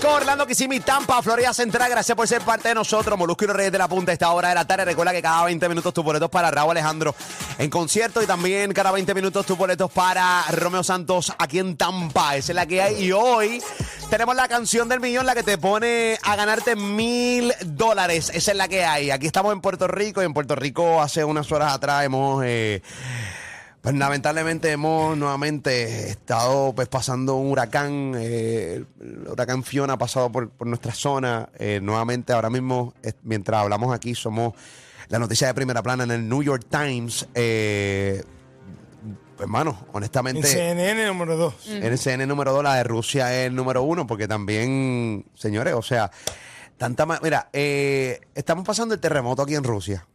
Rico, Orlando, Kissimmee, Tampa, Florida Central. Gracias por ser parte de nosotros. Molusco y los Reyes de la Punta esta hora de la tarde. Recuerda que cada 20 minutos tus boletos para Raúl Alejandro en concierto y también cada 20 minutos tus boletos para Romeo Santos aquí en Tampa. Esa es la que hay. Y hoy tenemos la canción del millón, la que te pone a ganarte mil dólares. Esa es la que hay. Aquí estamos en Puerto Rico y en Puerto Rico hace unas horas atrás hemos... Eh, pues lamentablemente hemos nuevamente estado pues pasando un huracán, eh, el huracán Fiona ha pasado por, por nuestra zona, eh, nuevamente ahora mismo, eh, mientras hablamos aquí, somos la noticia de primera plana en el New York Times. Eh, hermano, honestamente... En CNN número 2. En el CNN número 2, la de Rusia es el número uno, porque también, señores, o sea, tanta Mira, eh, estamos pasando el terremoto aquí en Rusia.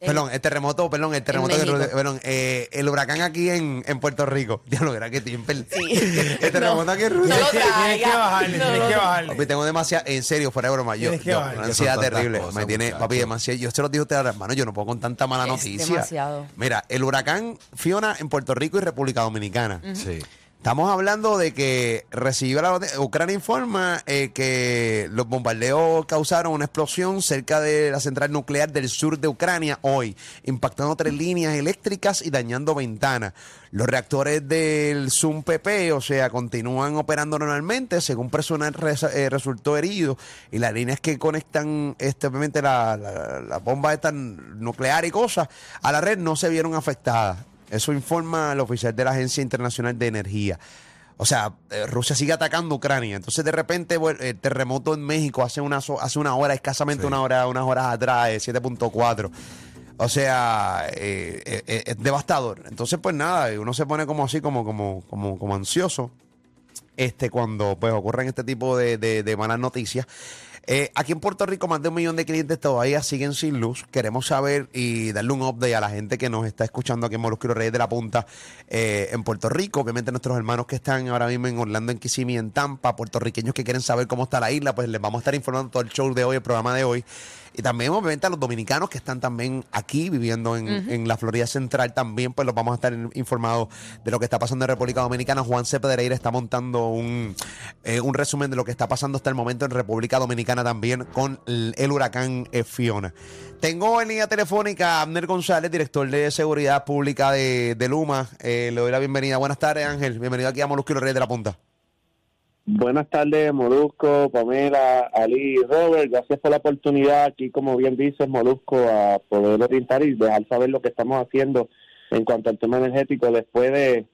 Perdón, el terremoto, perdón, el terremoto, que- perdón, eh, el huracán aquí en, en Puerto Rico. Diablo, verá que tiempo. El, Sí. el terremoto aquí en Rusia. No lo Tienes que bajarle, No tienes lo que bajarle. Papi, tengo demasiado, en serio, fuera de broma. Yo, que yo, una Que ansiedad terrible. cosas, me tiene, muchacho. papi, demasiado. Yo se lo digo a ustedes, hermano, yo no puedo con tanta mala Es noticia. demasiado. Mira, el huracán Fiona en Puerto Rico y República Dominicana. Sí. Estamos hablando de que recibió la Ucrania informa eh, que los bombardeos causaron una explosión cerca de la central nuclear del sur de Ucrania hoy, impactando tres líneas eléctricas y dañando ventanas. Los reactores del Zoom PP, o sea, continúan operando normalmente, según personal eh, resultó herido y las líneas que conectan este, obviamente la, la, la nuclear y cosas a la red no se vieron afectadas. Eso informa el oficial de la Agencia Internacional de Energía. O sea, eh, Rusia sigue atacando Ucrania. Entonces, de repente, el terremoto en México hace una, hace una hora, escasamente Sí. una hora, unas horas atrás, de 7.4. O sea, eh, eh, eh, es devastador. Entonces, pues nada, uno se pone como así, como, como, como, como ansioso este, cuando pues ocurren este tipo de, de- de malas noticias. Eh, aquí en Puerto Rico más de un millón de clientes todavía siguen sin luz. Queremos saber y darle un update a la gente que nos está escuchando aquí en los Reyes de la Punta eh, en Puerto Rico. Obviamente nuestros hermanos que están ahora mismo en Orlando, en Kissimmee, en Tampa, puertorriqueños que quieren saber cómo está la isla, pues les vamos a estar informando todo el show de hoy, el programa de hoy. Y también obviamente a los dominicanos que están también aquí viviendo en, en la Florida Central también, pues los vamos a estar in- informados de lo que está pasando en República Dominicana. Juan C. Pedreira está montando un, eh, un resumen de lo que está pasando hasta el momento en República Dominicana también con el, el huracán eh, Fiona. Tengo en línea telefónica a Abner González, director de Seguridad Pública de, de Luma. Eh, le doy la bienvenida. Buenas tardes, Ángel. Bienvenido aquí a Molusco y los Reyes de la Punta. Buenas tardes, Molusco, Pamela, Ali, Robert. Gracias por la oportunidad aquí, como bien dices, Molusco, a poder orientar y dejar saber lo que estamos haciendo en cuanto al tema energético después de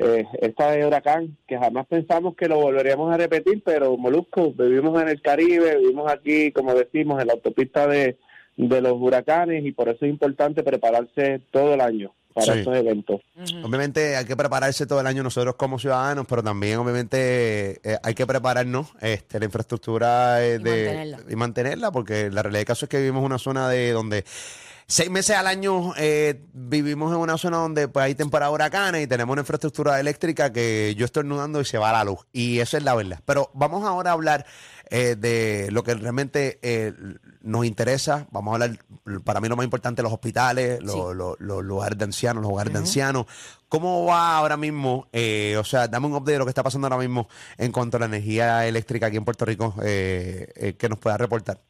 eh, esta huracán, que jamás pensamos que lo volveríamos a repetir, pero Molusco, vivimos en el Caribe, vivimos aquí, como decimos, en la autopista de, de los huracanes y por eso es importante prepararse todo el año para Sí. estos eventos. Obviamente hay que prepararse todo el año nosotros como ciudadanos, pero también obviamente eh, hay que prepararnos este, la infraestructura eh, Y de, mantenerla. y mantenerla, porque la realidad del caso es que vivimos en una zona de donde seis meses al año eh, vivimos en una zona donde pues hay temporada de huracanes y tenemos una infraestructura eléctrica que yo estoy estornudando y se va la luz. Y eso es la verdad. Pero vamos ahora a hablar eh, de lo que realmente eh, nos interesa. Vamos a hablar, para mí lo más importante, los hospitales, los, Sí. los- los lugares de ancianos, los hogares de ancianos. ¿Cómo va ahora mismo? Eh, o sea, dame un update de lo que está pasando ahora mismo en cuanto a la energía eléctrica aquí en Puerto Rico eh, eh, que nos pueda reportar.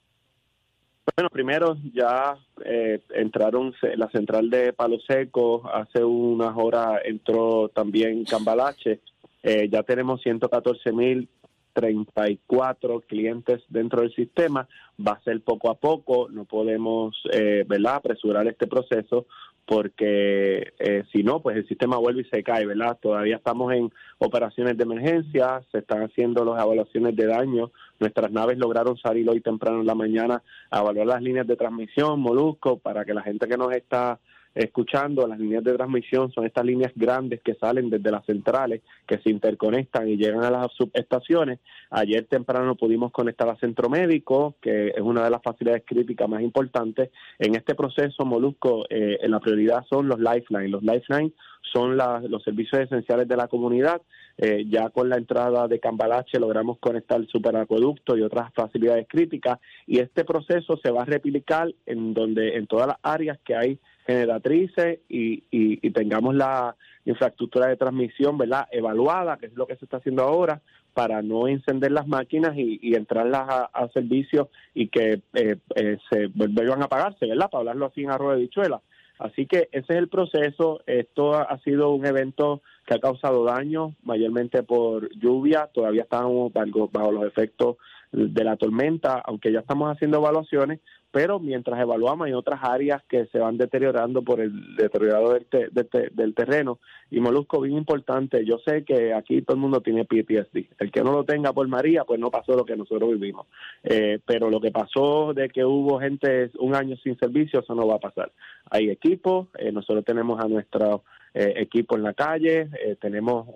Bueno, primero ya eh, entraron la central de Palo Seco, hace unas horas entró también Cambalache, Eh, ya tenemos 114 mil 34 clientes dentro del sistema, va a ser poco a poco, no podemos eh, ¿verdad? apresurar este proceso porque eh, si no, pues el sistema vuelve y se cae, ¿verdad? Todavía estamos en operaciones de emergencia, se están haciendo las evaluaciones de daño, nuestras naves lograron salir hoy temprano en la mañana a evaluar las líneas de transmisión, Molusco, para que la gente que nos está escuchando, las líneas de transmisión son estas líneas grandes que salen desde las centrales, que se interconectan y llegan a las subestaciones. Ayer temprano pudimos conectar a Centro Médico, que es una de las facilidades críticas más importantes. En este proceso, Molusco, eh, la prioridad son los lifelines. Los lifelines son la- los servicios esenciales de la comunidad. Eh, ya con la entrada de Cambalache logramos conectar el superacueducto y otras facilidades críticas y este proceso se va a replicar en donde en todas las áreas que hay generatrices y, y, tengamos la infraestructura de transmisión, ¿verdad? Evaluada, que es lo que se está haciendo ahora, para no encender las máquinas y, y entrarlas a, servicio y que eh, eh, se vuelvan a apagarse, ¿verdad? Para hablarlo así en arroz de bichuela. Así que ese es el proceso. Esto ha sido un evento que ha causado daño, mayormente por lluvia. Todavía estamos bajo los efectos de la tormenta, aunque ya estamos haciendo evaluaciones, pero mientras evaluamos hay otras áreas que se van deteriorando por el deteriorado del, del terreno. Y Molusco, bien importante, yo sé que aquí todo el mundo tiene PTSD. El que no lo tenga por María, pues no pasó lo que nosotros vivimos. Eh, pero lo que pasó de que hubo gente un año sin servicio, eso no va a pasar. Hay equipos, eh, nosotros tenemos a nuestro eh, equipo en la calle, tenemos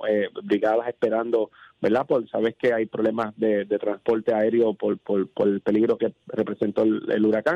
brigadas esperando ¿verdad? Por sabes que hay problemas de, transporte aéreo por, por, el peligro que representó el, huracán,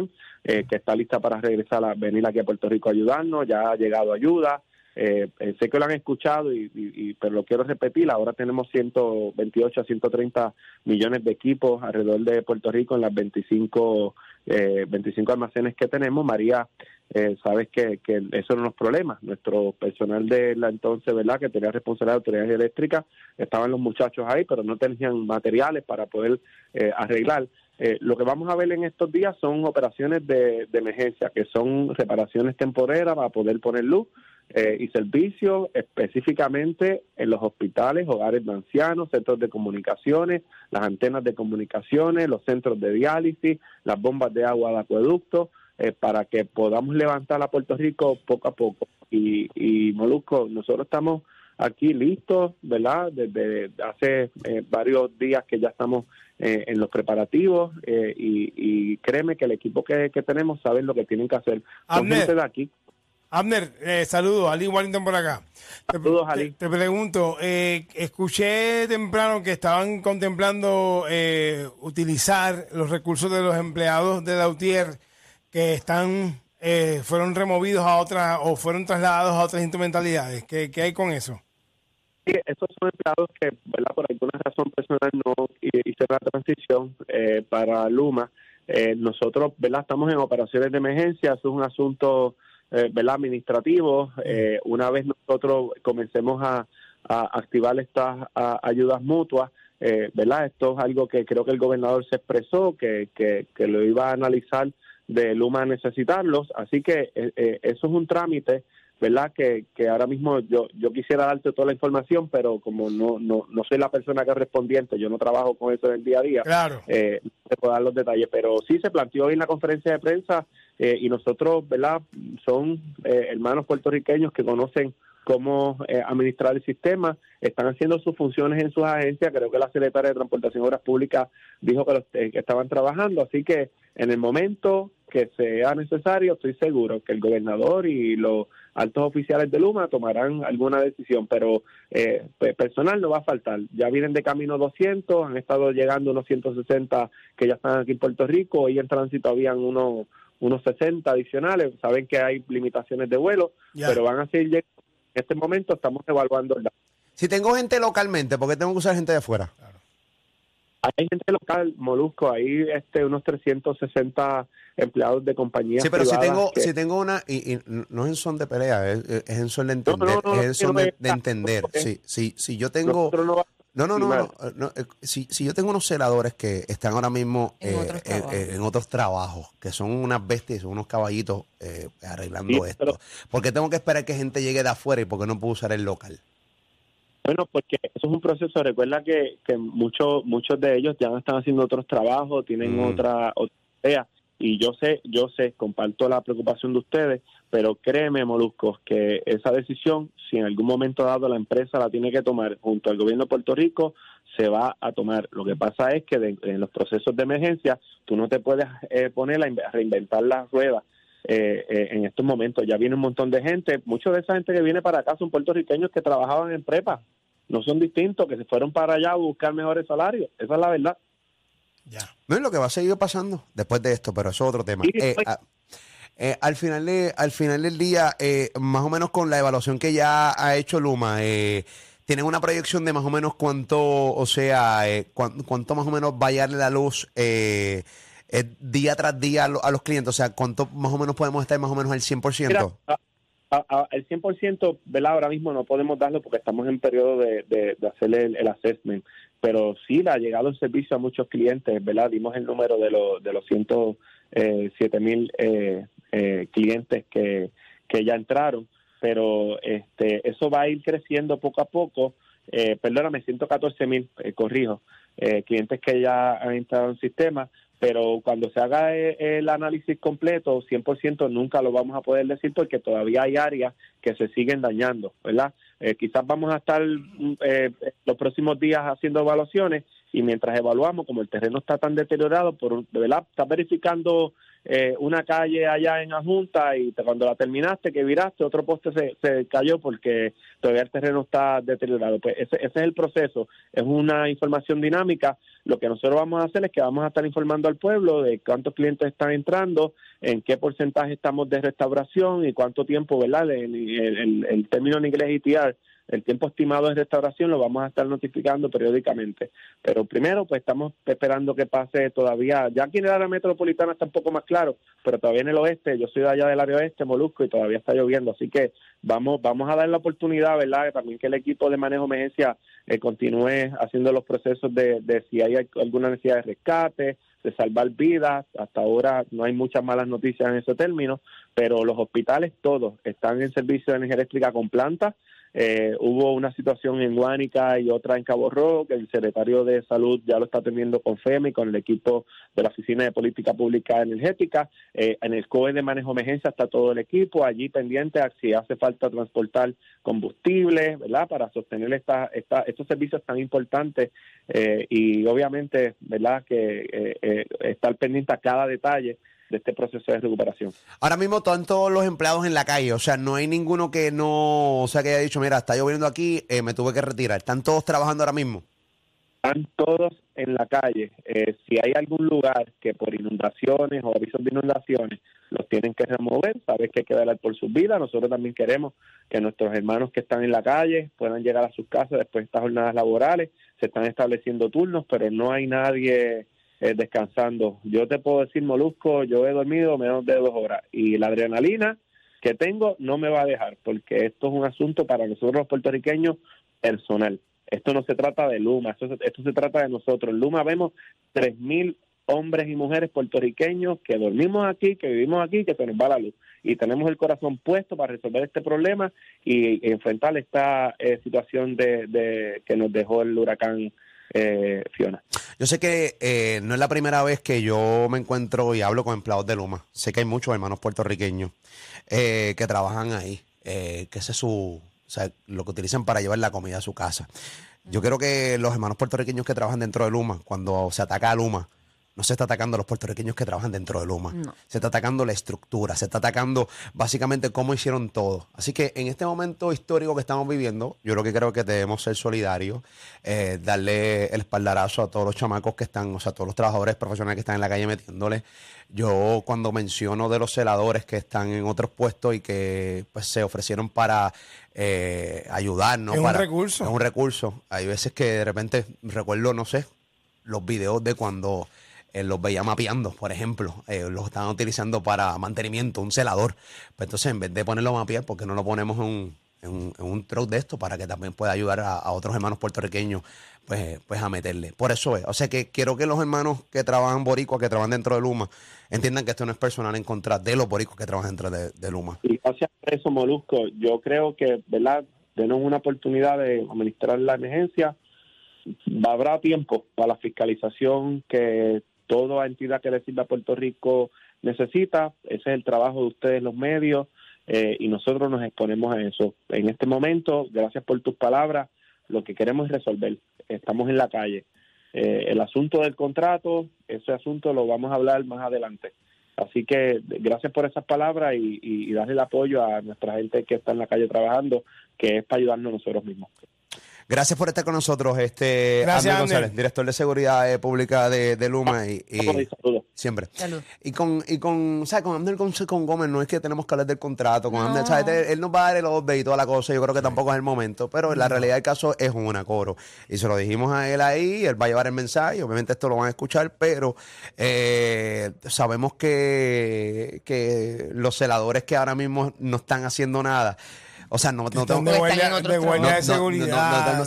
eh, que está lista para regresar a venir aquí a Puerto Rico a ayudarnos, ya ha llegado ayuda. Eh, eh, sé que lo han escuchado, y, pero lo quiero repetir, ahora tenemos 128 a 130 millones de equipos alrededor de Puerto Rico en las 25, 25 almacenes que tenemos. María eh, sabes que, que eso no es problemas. Nuestro personal de la entonces, ¿verdad?, que tenía responsabilidad de autoridades eléctricas, estaban los muchachos ahí, pero no tenían materiales para poder eh, arreglar. Eh, lo que vamos a ver en estos días son operaciones de, emergencia, que son reparaciones temporeras para poder poner luz y servicios específicamente en los hospitales, hogares de ancianos, centros de comunicaciones, las antenas de comunicaciones, los centros de diálisis, las bombas de agua de acueducto, eh, para que podamos levantar a Puerto Rico poco a poco. Y, y Molusco, nosotros estamos aquí listos, ¿verdad? Desde hace eh, varios días que ya estamos eh, en los preparativos y, créeme que el equipo que, tenemos sabe lo que tienen que hacer. Abner, de aquí. Abner, saludos, Ali Wellington por acá. Saludos, Ali. Te, pregunto, escuché temprano que estaban contemplando utilizar los recursos de los empleados de Lautier que están eh, fueron removidos a otras o fueron trasladados a otras instrumentalidades. ¿Qué, qué hay con eso? Sí, esos son empleados que, ¿verdad? por alguna razón personal no hicieron la transición eh, para Luma. Eh, nosotros, ¿verdad? Estamos en operaciones de emergencia, eso es un asunto, ¿verdad? Administrativo. una vez nosotros comencemos a, activar estas ayudas mutuas, ¿verdad? Esto es algo que creo que el gobernador se expresó, que, que, que lo iba a analizar de Luma necesitarlos. Así que eh, eh, eso es un trámite, ¿verdad? Que, que ahora mismo yo, yo quisiera darte toda la información, pero como no, no, no soy la persona que es respondiente, yo no trabajo con eso en el día a día, claro. eh, no te puedo dar los detalles. Pero sí se planteó hoy en la conferencia de prensa eh, y nosotros, ¿verdad? Son hermanos puertorriqueños que conocen cómo administrar el sistema, están haciendo sus funciones en sus agencias, creo que la secretaria de Transportación y Obras Públicas dijo que, los, que estaban trabajando, así que en el momento que sea necesario, estoy seguro que el gobernador y los altos oficiales de Luma tomarán alguna decisión, pero eh, personal no va a faltar. Ya vienen de camino 200, han estado llegando unos 160 que ya están aquí en Puerto Rico, y en tránsito habían unos unos 60 adicionales, saben que hay limitaciones de vuelo, pero van a seguir llegando. En este momento estamos evaluando. Si tengo gente localmente, ¿por qué tengo que usar gente de afuera? Hay gente local, Molusco, hay este, unos 360 empleados de compañías. Sí, pero si tengo, si tengo una, y, no es en son de pelea, es, en son de entender. es en son de, entender. Sí, sí, si yo tengo. No, no, no, no, eh, si, si, yo tengo unos celadores que están ahora mismo en, eh, otros, trabajos, que son unas bestias, son unos caballitos eh, arreglando esto, ¿por qué tengo que esperar que gente llegue de afuera y por qué no puedo usar el local? Bueno, porque eso es un proceso. Recuerda que, que muchos muchos de ellos ya están haciendo otros trabajos, tienen mm. otra, otra idea. Y yo sé, yo sé, comparto la preocupación de ustedes, pero créeme, Moluscos, que esa decisión, si en algún momento dado la empresa la tiene que tomar junto al gobierno de Puerto Rico, se va a tomar. Lo que pasa es que en los procesos de emergencia tú no te puedes eh, poner a reinventar las ruedas. Eh, eh, en estos momentos ya viene un montón de gente, mucha de esa gente que viene para acá son puertorriqueños que trabajaban en prepa, no son distintos, que se fueron para allá a buscar mejores salarios, esa es la verdad. Ya. No es lo que va a seguir pasando después de esto, pero eso es otro tema. Eh, eh, al, final de, al final del día, eh, más o menos con la evaluación que ya ha hecho Luma, tienen una proyección de más o menos cuánto, o sea, cuánto, más o menos va a darle la luz es día tras día a, los clientes? O sea, ¿cuánto más o menos podemos estar más o menos al 100%? Mira, el 100%, ¿verdad? Ahora mismo no podemos darlo porque estamos en periodo de, de, hacer el, assessment, pero sí le ha llegado el servicio a muchos clientes, ¿verdad? Dimos el número de, los de los 107 mil eh, eh, clientes que, ya entraron, pero este eso va a ir creciendo poco a poco. Eh, perdóname, 114 mil, eh, corrijo, eh, clientes que ya han entrado en el sistema, pero cuando se haga eh, el análisis completo, 100% nunca lo vamos a poder decir porque todavía hay áreas que se siguen dañando, ¿verdad? Eh, quizás vamos a estar mm, eh, los próximos días haciendo evaluaciones y mientras evaluamos, como el terreno está tan deteriorado, por, ¿verdad? Está verificando eh, una calle allá en Ajunta y cuando la terminaste, que viraste, otro poste se, se cayó porque todavía el terreno está deteriorado. Pues ese, ese es el proceso, es una información dinámica. Lo que nosotros vamos a hacer es que vamos a estar informando al pueblo de cuántos clientes están entrando, en qué porcentaje estamos de restauración y cuánto tiempo, ¿verdad? El término en inglés ITR el tiempo estimado de restauración lo vamos a estar notificando periódicamente. Pero primero, pues estamos esperando que pase todavía, ya aquí en el área metropolitana está un poco más claro, pero todavía en el oeste, yo soy de allá del área oeste, Molusco, y todavía está lloviendo. Así que vamos vamos a dar la oportunidad, ¿verdad? También que el equipo de manejo de emergencia eh, continúe haciendo los procesos de, de si hay alguna necesidad de rescate, de salvar vidas. Hasta ahora no hay muchas malas noticias en ese término, pero los hospitales todos están en servicio de energía eléctrica con plantas eh, hubo una situación en Guánica y otra en Cabo Rojo, que el secretario de Salud ya lo está teniendo con FEMI, con el equipo de la Oficina de Política Pública Energética. Eh, en el COE de manejo de emergencia está todo el equipo allí pendiente a si hace falta transportar combustible, ¿verdad? Para sostener esta, esta, estos servicios tan importantes eh, y obviamente, ¿verdad? Que estar pendiente a cada detalle de este proceso de recuperación. Ahora mismo están todos los empleados en la calle, o sea, no hay ninguno que no, o sea, que haya dicho, mira, está lloviendo aquí, eh, me tuve que retirar. ¿Están todos trabajando ahora mismo? Están todos en la calle. Eh, si hay algún lugar que por inundaciones o avisos de inundaciones los tienen que remover, sabes que hay que velar por sus vidas. Nosotros también queremos que nuestros hermanos que están en la calle puedan llegar a sus casas después de estas jornadas laborales. Se están estableciendo turnos, pero no hay nadie eh, descansando. Yo te puedo decir, Molusco, yo he dormido menos de dos horas y la adrenalina que tengo no me va a dejar porque esto es un asunto para nosotros los puertorriqueños personal. Esto no se trata de Luma, esto, se trata de nosotros. En Luma vemos 3.000 hombres y mujeres puertorriqueños que dormimos aquí, que vivimos aquí, que se nos va la luz. Y tenemos el corazón puesto para resolver este problema y, enfrentar esta eh, situación de, de, que nos dejó el huracán eh, Fiona. Yo sé que eh, no es la primera vez que yo me encuentro y hablo con empleados de Luma. Sé que hay muchos hermanos puertorriqueños eh, que trabajan ahí, que ese es su, lo que utilizan para llevar la comida a su casa. Yo creo que los hermanos puertorriqueños que trabajan dentro de Luma, cuando se ataca a Luma, no se está atacando a los puertorriqueños que trabajan dentro de Luma. Se está atacando la estructura, se está atacando básicamente cómo hicieron todo. Así que en este momento histórico que estamos viviendo, yo lo que creo que debemos ser solidarios, eh, darle el espaldarazo a todos los chamacos que están, o sea, a todos los trabajadores profesionales que están en la calle metiéndole. Yo cuando menciono de los celadores que están en otros puestos y que pues se ofrecieron para eh, ayudarnos. Es un recurso. Es un recurso. Hay veces que de repente recuerdo, no sé, los videos de cuando eh, los veía mapeando, por ejemplo, eh, los estaban utilizando para mantenimiento, un celador. Pues entonces, en vez de ponerlo mapear, ¿por qué no lo ponemos en un, en un, truck de esto para que también pueda ayudar a, otros hermanos puertorriqueños pues, pues a meterle? Por eso es. O sea que quiero que los hermanos que trabajan boricua, que trabajan dentro de Luma, entiendan que esto no es personal en contra de los boricos que trabajan dentro de, Luma. Y gracias por eso, Molusco. Yo creo que, ¿verdad? Denos una oportunidad de administrar la emergencia. Habrá tiempo para la fiscalización que toda entidad que le sirva a Puerto Rico necesita. Ese es el trabajo de ustedes, los medios, eh, y nosotros nos exponemos a eso. En este momento, gracias por tus palabras, lo que queremos es resolver. Estamos en la calle. Eh, el asunto del contrato, ese asunto lo vamos a hablar más adelante. Así que gracias por esas palabras y, y, darle el apoyo a nuestra gente que está en la calle trabajando, que es para ayudarnos nosotros mismos. Gracias por estar con nosotros, este Gracias. González, director de seguridad eh, pública de, de Luma y, y- siempre. Salud. Y con, y con, ¿sabes? Con González, con Gómez, no es que tenemos que hablar del contrato. Con Abner, ¿sabes? Él, él nos va a dar el update y toda la cosa. Yo creo que tampoco es el momento. Pero la realidad del caso es una coro. Y se lo dijimos a él ahí. Él va a llevar el mensaje. Obviamente esto lo van a escuchar. Pero eh, sabemos que, que los celadores que ahora mismo no están haciendo nada. O sea, no, no tengo en otros de guardia no, de seguridad.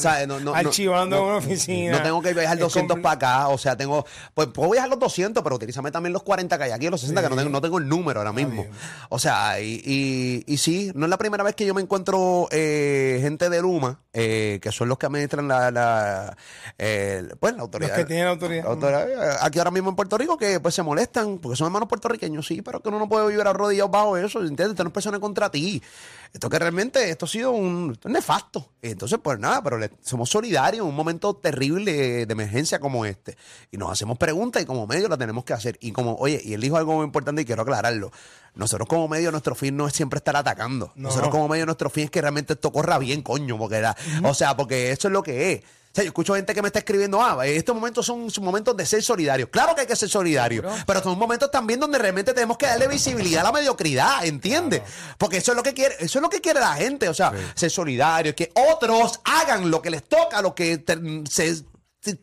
archivando en una oficina. No tengo que viajar Es 200 compli- para acá. O sea, tengo. Pues puedo viajar los 200, pero utilízame también los 40 que hay aquí, los 60, que no tengo, no tengo el número ahora mismo. bien. O sea, y, y, y sí, no es la primera vez que yo me encuentro eh, gente de Luma, eh, que son los que administran la. la eh, pues la autoridad. Los que tienen autoridad. la autoridad, eh, Aquí ahora mismo en Puerto Rico, que pues se molestan, porque son hermanos puertorriqueños, sí, pero que uno no puede vivir arrodillado bajo eso, ¿entiendes? Esto no es persona contra ti. Esto que realmente, esto ha sido un, nefasto. Entonces, pues nada, pero le- somos solidarios en un momento terrible de emergencia como este. Y nos hacemos preguntas y como medio la tenemos que hacer. Y como, oye, y él dijo algo muy importante y quiero aclararlo. Nosotros como medio, nuestro fin no es siempre estar atacando. No. Nosotros como medio, nuestro fin es que realmente esto corra bien, coño, porque era, o sea, porque eso es lo que es. O sea, yo escucho gente que me está escribiendo, ah, estos momentos son son momentos de ser solidarios. Claro que hay que ser solidarios, pero son momentos también donde realmente tenemos que darle visibilidad a la mediocridad, ¿entiendes? Porque eso es lo que quiere, eso es lo que quiere la gente, o sea, ser solidarios, que otros hagan lo que les toca, lo que te- se,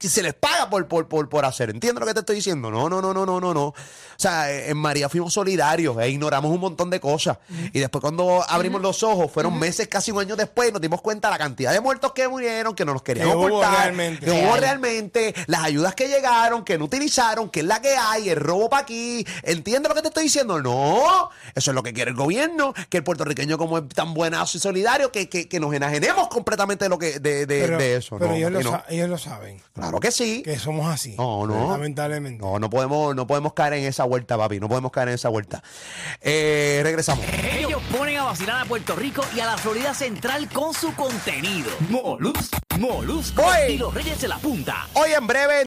se- les paga por, por, por, por hacer. ¿Entiendes lo que te estoy diciendo? No, no, no, no, no, no, no. O sea, en María fuimos solidarios e ignoramos un montón de cosas. Y después cuando abrimos los ojos, fueron meses, casi un año después, nos dimos cuenta de la cantidad de muertos que murieron, que no nos querían ocultar, realmente. que hubo realmente, las ayudas que llegaron, que no utilizaron, que es la que hay, el robo para aquí. ¿Entiendes lo que te estoy diciendo? No, eso es lo que quiere el gobierno, que el puertorriqueño como es tan buenazo y solidario, que, que, que nos enajenemos completamente de, lo que, de, de, pero, de eso. pero no, ellos, lo no. ellos lo saben. Claro que sí. Que somos así. No, no. Lamentablemente. No, no podemos, no podemos caer en esa vuelta, papi. No podemos caer en esa vuelta. Eh, regresamos. Ellos ponen a vacilar a Puerto Rico y a la Florida Central con su contenido. Molus, Molusco Voy. y los Reyes de la Punta. Hoy en breve